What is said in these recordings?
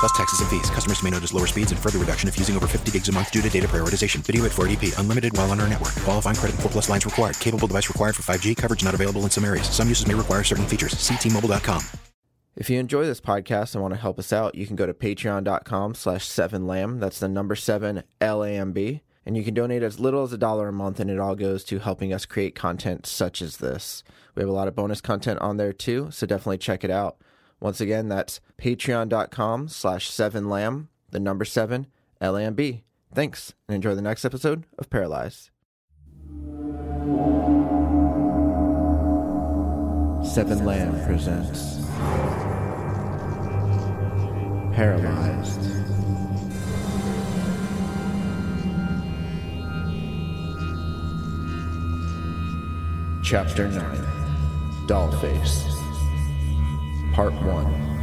Plus taxes and fees. Customers may notice lower speeds and further reduction if using over 50 gigs a month due to data prioritization. Video at 480p. Unlimited while on our network. Qualifying credit and 4 plus lines required. Capable device required for 5G. Coverage not available in some areas. Some uses may require certain features. Ctmobile.com. If you enjoy this podcast and want to help us out, you can go to patreon.com slash 7lamb. That's the number 7 L-A-M-B. And you can donate as little as a dollar a month, and it all goes to helping us create content such as this. We have a lot of bonus content on there too, so definitely check it out. Once again, that's patreon.com slash 7lamb, the number 7 L-A-M-B. Thanks, and enjoy the next episode of Paralyzed. Seven Lamb presents Paralyzed. Chapter 9 Dollface Part 1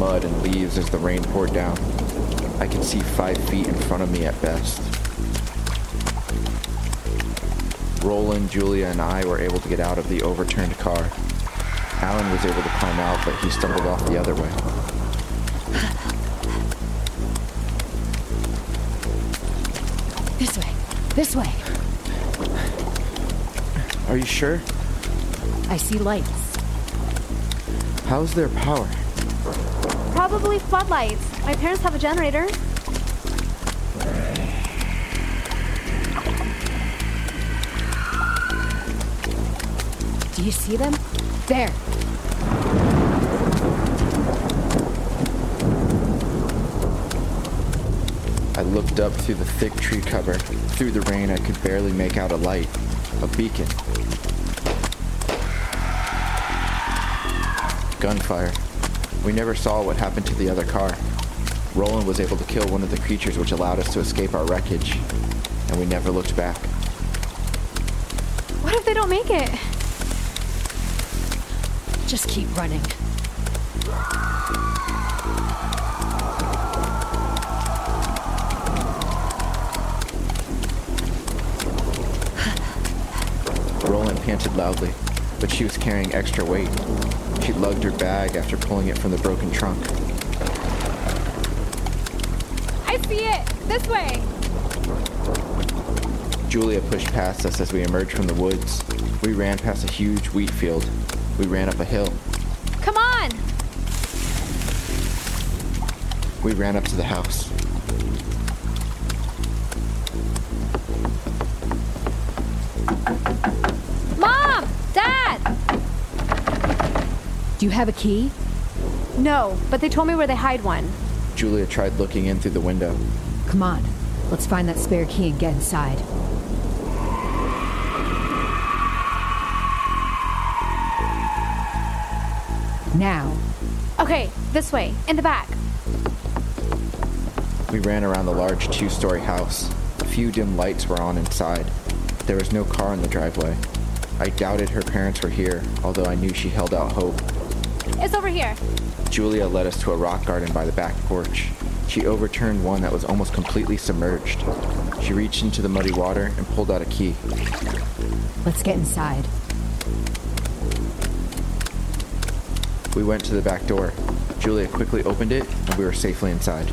mud and leaves as the rain poured down. I could see five feet in front of me at best. Roland, Julia, and I were able to get out of the overturned car. Alan was able to climb out, but he stumbled off the other way. This way. This way. Are you sure? I see lights. How's their power? Probably floodlights. My parents have a generator. Do you see them? There. I looked up through the thick tree cover. Through the rain, I could barely make out a light. A beacon. Gunfire. We never saw what happened to the other car. Roland was able to kill one of the creatures which allowed us to escape our wreckage. And we never looked back. What if they don't make it? Just keep running. Roland panted loudly, but she was carrying extra weight. She lugged her bag after pulling it from the broken trunk. I see it. This way. Julia pushed past us as we emerged from the woods. We ran past a huge wheat field. We ran up a hill. Come on. We ran up to the house. Do you have a key? No, but they told me where they hide one. Julia tried looking in through the window. Come on. Let's find that spare key and get inside. Now. Okay, this way, in the back. We ran around the large two story house. A few dim lights were on inside. There was no car in the driveway. I doubted her parents were here, although I knew she held out hope. It's over here. Julia led us to a rock garden by the back porch. She overturned one that was almost completely submerged. She reached into the muddy water and pulled out a key. Let's get inside. We went to the back door. Julia quickly opened it, and we were safely inside.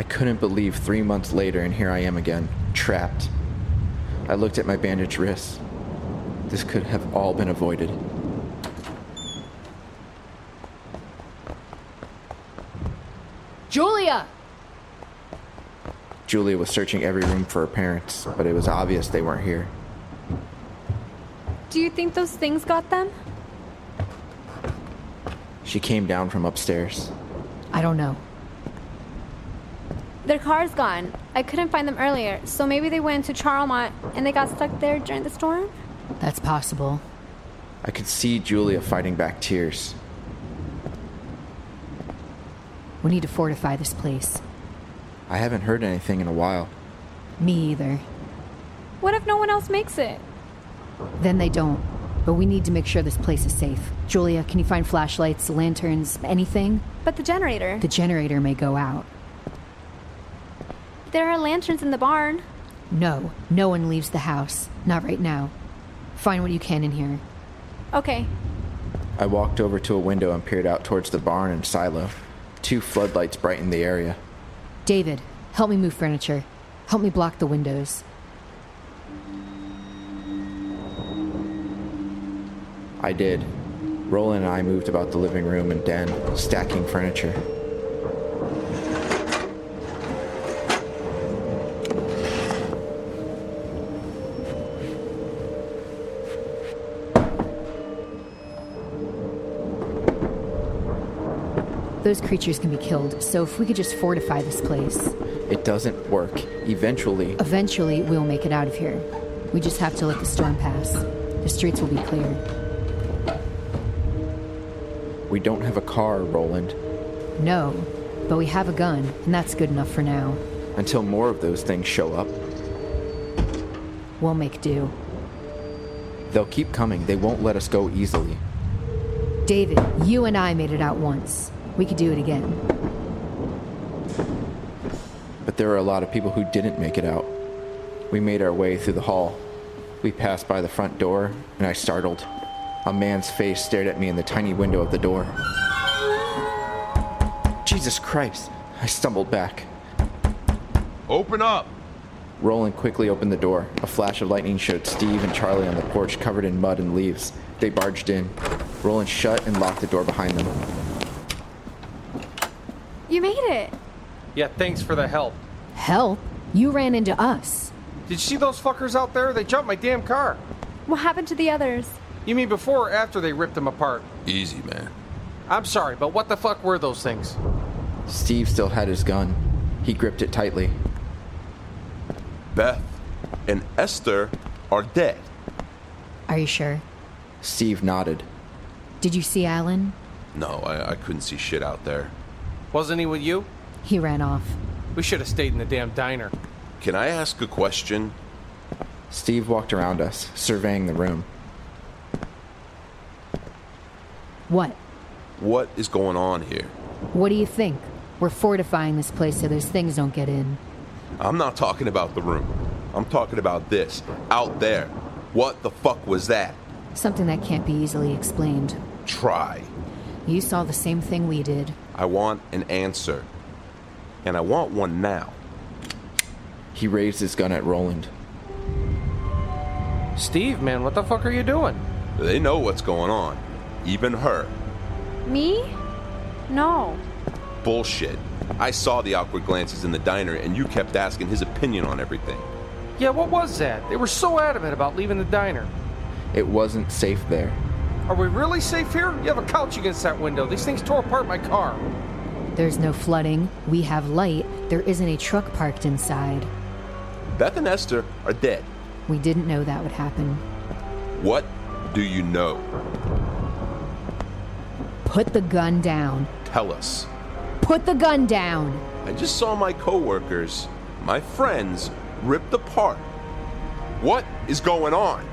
I couldn't believe three months later, and here I am again, trapped. I looked at my bandaged wrists. This could have all been avoided. Julia! Julia was searching every room for her parents, but it was obvious they weren't here. Do you think those things got them? She came down from upstairs. I don't know. Their car's gone. I couldn't find them earlier, so maybe they went to Charlemont and they got stuck there during the storm? That's possible. I could see Julia fighting back tears. We need to fortify this place. I haven't heard anything in a while. Me either. What if no one else makes it? Then they don't. But we need to make sure this place is safe. Julia, can you find flashlights, lanterns, anything? But the generator. The generator may go out. There are lanterns in the barn. No, no one leaves the house. Not right now. Find what you can in here. Okay. I walked over to a window and peered out towards the barn and silo. Two floodlights brightened the area. David, help me move furniture. Help me block the windows. I did. Roland and I moved about the living room and den, stacking furniture. Those creatures can be killed, so if we could just fortify this place. It doesn't work. Eventually, Eventually, we'll make it out of here. We just have to let the storm pass. The streets will be clear. we don't have a car, Roland. No, but we have a gun, and that's good enough for now. Until more of those things show up, We'll make do. they'll keep coming. They won't let us go easily. David, you and I made it out once. We could do it again. But there are a lot of people who didn't make it out. We made our way through the hall. We passed by the front door, and I startled. A man's face stared at me in the tiny window of the door. Jesus Christ! I stumbled back. Open up! Roland quickly opened the door. A flash of lightning showed Steve and Charlie on the porch covered in mud and leaves. They barged in. Roland shut and locked the door behind them. You made it. Yeah, thanks for the help. Help? You ran into us. Did you see those fuckers out there? They jumped my damn car. What happened to the others? You mean before or after they ripped them apart? Easy, man. I'm sorry, but what the fuck were those things? Steve still had his gun. He gripped it tightly. Beth and Esther are dead. Are you sure? Steve nodded. Did you see Alan? No, I, I couldn't see shit out there. Wasn't he with you? He ran off. We should have stayed in the damn diner. Can I ask a question? Steve walked around us, surveying the room. What? What is going on here? What do you think? We're fortifying this place so those things don't get in. I'm not talking about the room. I'm talking about this. Out there. What the fuck was that? Something that can't be easily explained. Try. You saw the same thing we did. I want an answer. and I want one now. He raised his gun at Roland. Steve, man, what the fuck are you doing? They know what's going on. Even her. Me? No. Bullshit. I saw the awkward glances in the diner, and you kept asking his opinion on everything. Yeah, what was that? They were so adamant about leaving the diner. It wasn't safe there. Are we really safe here? You have a couch against that window. These things tore apart my car. There's no flooding. We have light. There isn't a truck parked inside. Beth and Esther are dead. We didn't know that would happen. What do you know? Put the gun down. Tell us. Put the gun down. I just saw my coworkers, my friends, ripped apart. What is going on?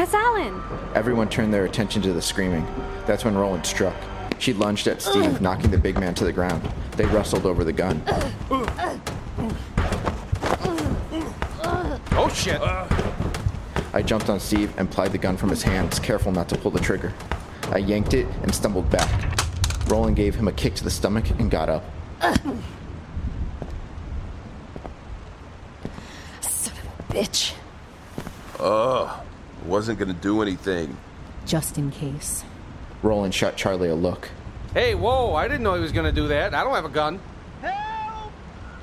That's Alan. Everyone turned their attention to the screaming. That's when Roland struck. She lunged at Steve, knocking the big man to the ground. They wrestled over the gun. Oh shit. I jumped on Steve and plied the gun from his hands, careful not to pull the trigger. I yanked it and stumbled back. Roland gave him a kick to the stomach and got up. Son of a bitch. Wasn't gonna do anything. Just in case. Roland shot Charlie a look. Hey, whoa, I didn't know he was gonna do that. I don't have a gun. Help!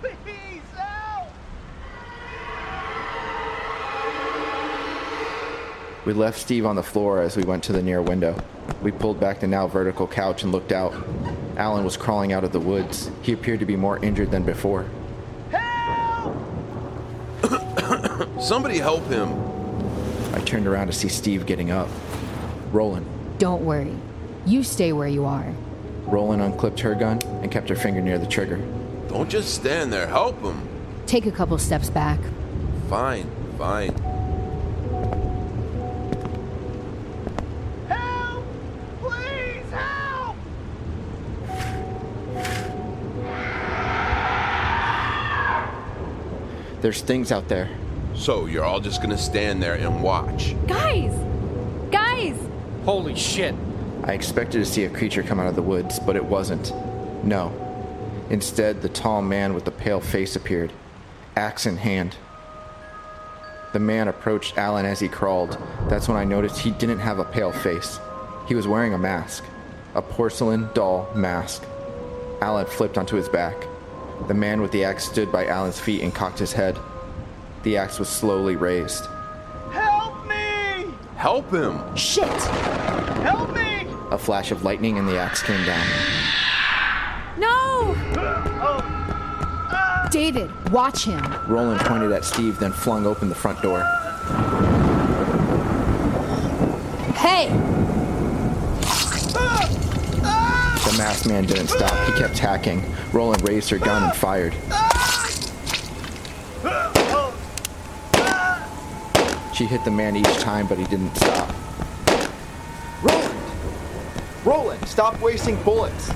Please, help! We left Steve on the floor as we went to the near window. We pulled back the now vertical couch and looked out. Alan was crawling out of the woods. He appeared to be more injured than before. Help! Somebody help him. I turned around to see Steve getting up. Roland. Don't worry. You stay where you are. Roland unclipped her gun and kept her finger near the trigger. Don't just stand there. Help him. Take a couple steps back. Fine, fine. Help! Please, help! There's things out there. So you're all just gonna stand there and watch. Guys! Guys! Holy shit. I expected to see a creature come out of the woods, but it wasn't. No. Instead, the tall man with the pale face appeared, axe in hand. The man approached Alan as he crawled. That's when I noticed he didn't have a pale face. He was wearing a mask, a porcelain doll mask. Alan flipped onto his back. The man with the axe stood by Alan's feet and cocked his head. The axe was slowly raised. Help me! Help him. Shit! Help me! A flash of lightning and the axe came down. No! Oh. David, watch him. Roland pointed at Steve, then flung open the front door. Hey! The masked man didn't stop. He kept hacking. Roland raised her gun and fired. She hit the man each time, but he didn't stop. Roland! Roland, stop wasting bullets!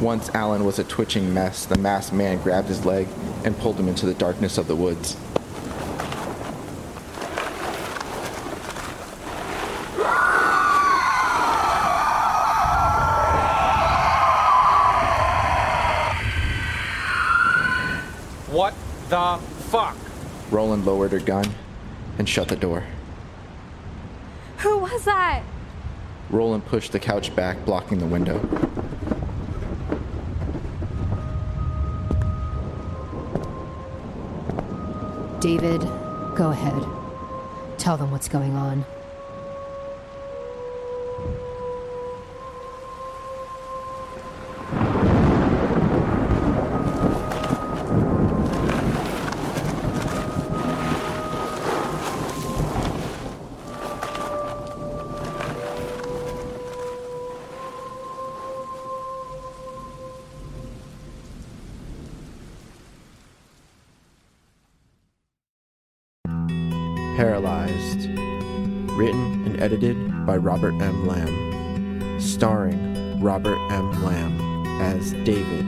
Once Alan was a twitching mess, the masked man grabbed his leg and pulled him into the darkness of the woods. What the fuck? Roland lowered her gun and shut the door. Who was that? Roland pushed the couch back, blocking the window. David, go ahead. Tell them what's going on. Edited by Robert M. Lamb. starring Robert M. Lamb as David,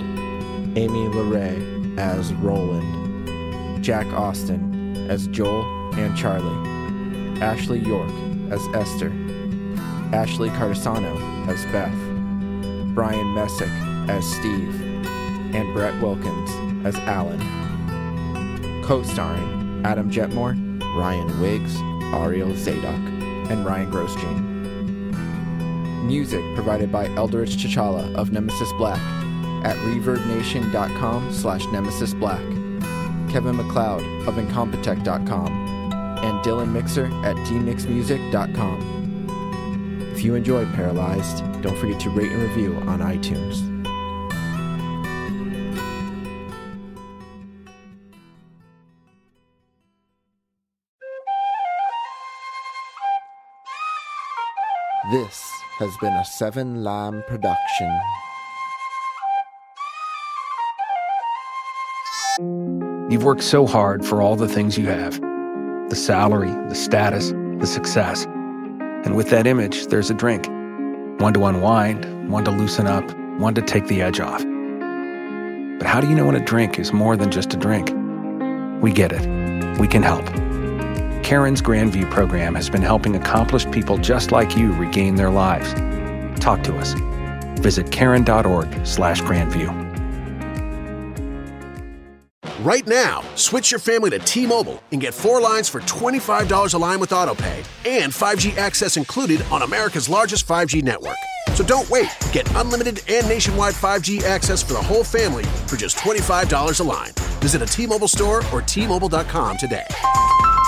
Amy LeRae as Roland, Jack Austin as Joel and Charlie, Ashley York as Esther, Ashley Cardasano as Beth, Brian Messick as Steve, and Brett Wilkins as Alan. Co starring Adam Jetmore, Ryan Wiggs, Ariel Zadok, and Ryan Grosjean. Music provided by Elderich T'Challa of Nemesis Black at reverbnation.com slash nemesis black, Kevin MacLeod of incompetech.com, and Dylan Mixer at dmixmusic.com. If you enjoyed Paralyzed, don't forget to rate and review on iTunes. This has been a Seven Lamb production. You've worked so hard for all the things you have the salary, the status, the success. And with that image, there's a drink one to unwind, one to loosen up, one to take the edge off. But how do you know when a drink is more than just a drink? We get it. We can help. Caron's Grandview program has been helping accomplished people just like you regain their lives. Talk to us. Visit caron.org slash grandview. Right now, switch your family to T-Mobile and get four lines for $25 a line with AutoPay and 5G access included on America's largest 5G network. So don't wait. Get unlimited and nationwide 5G access for the whole family for just $25 a line. Visit a T-Mobile store or T-Mobile.com today.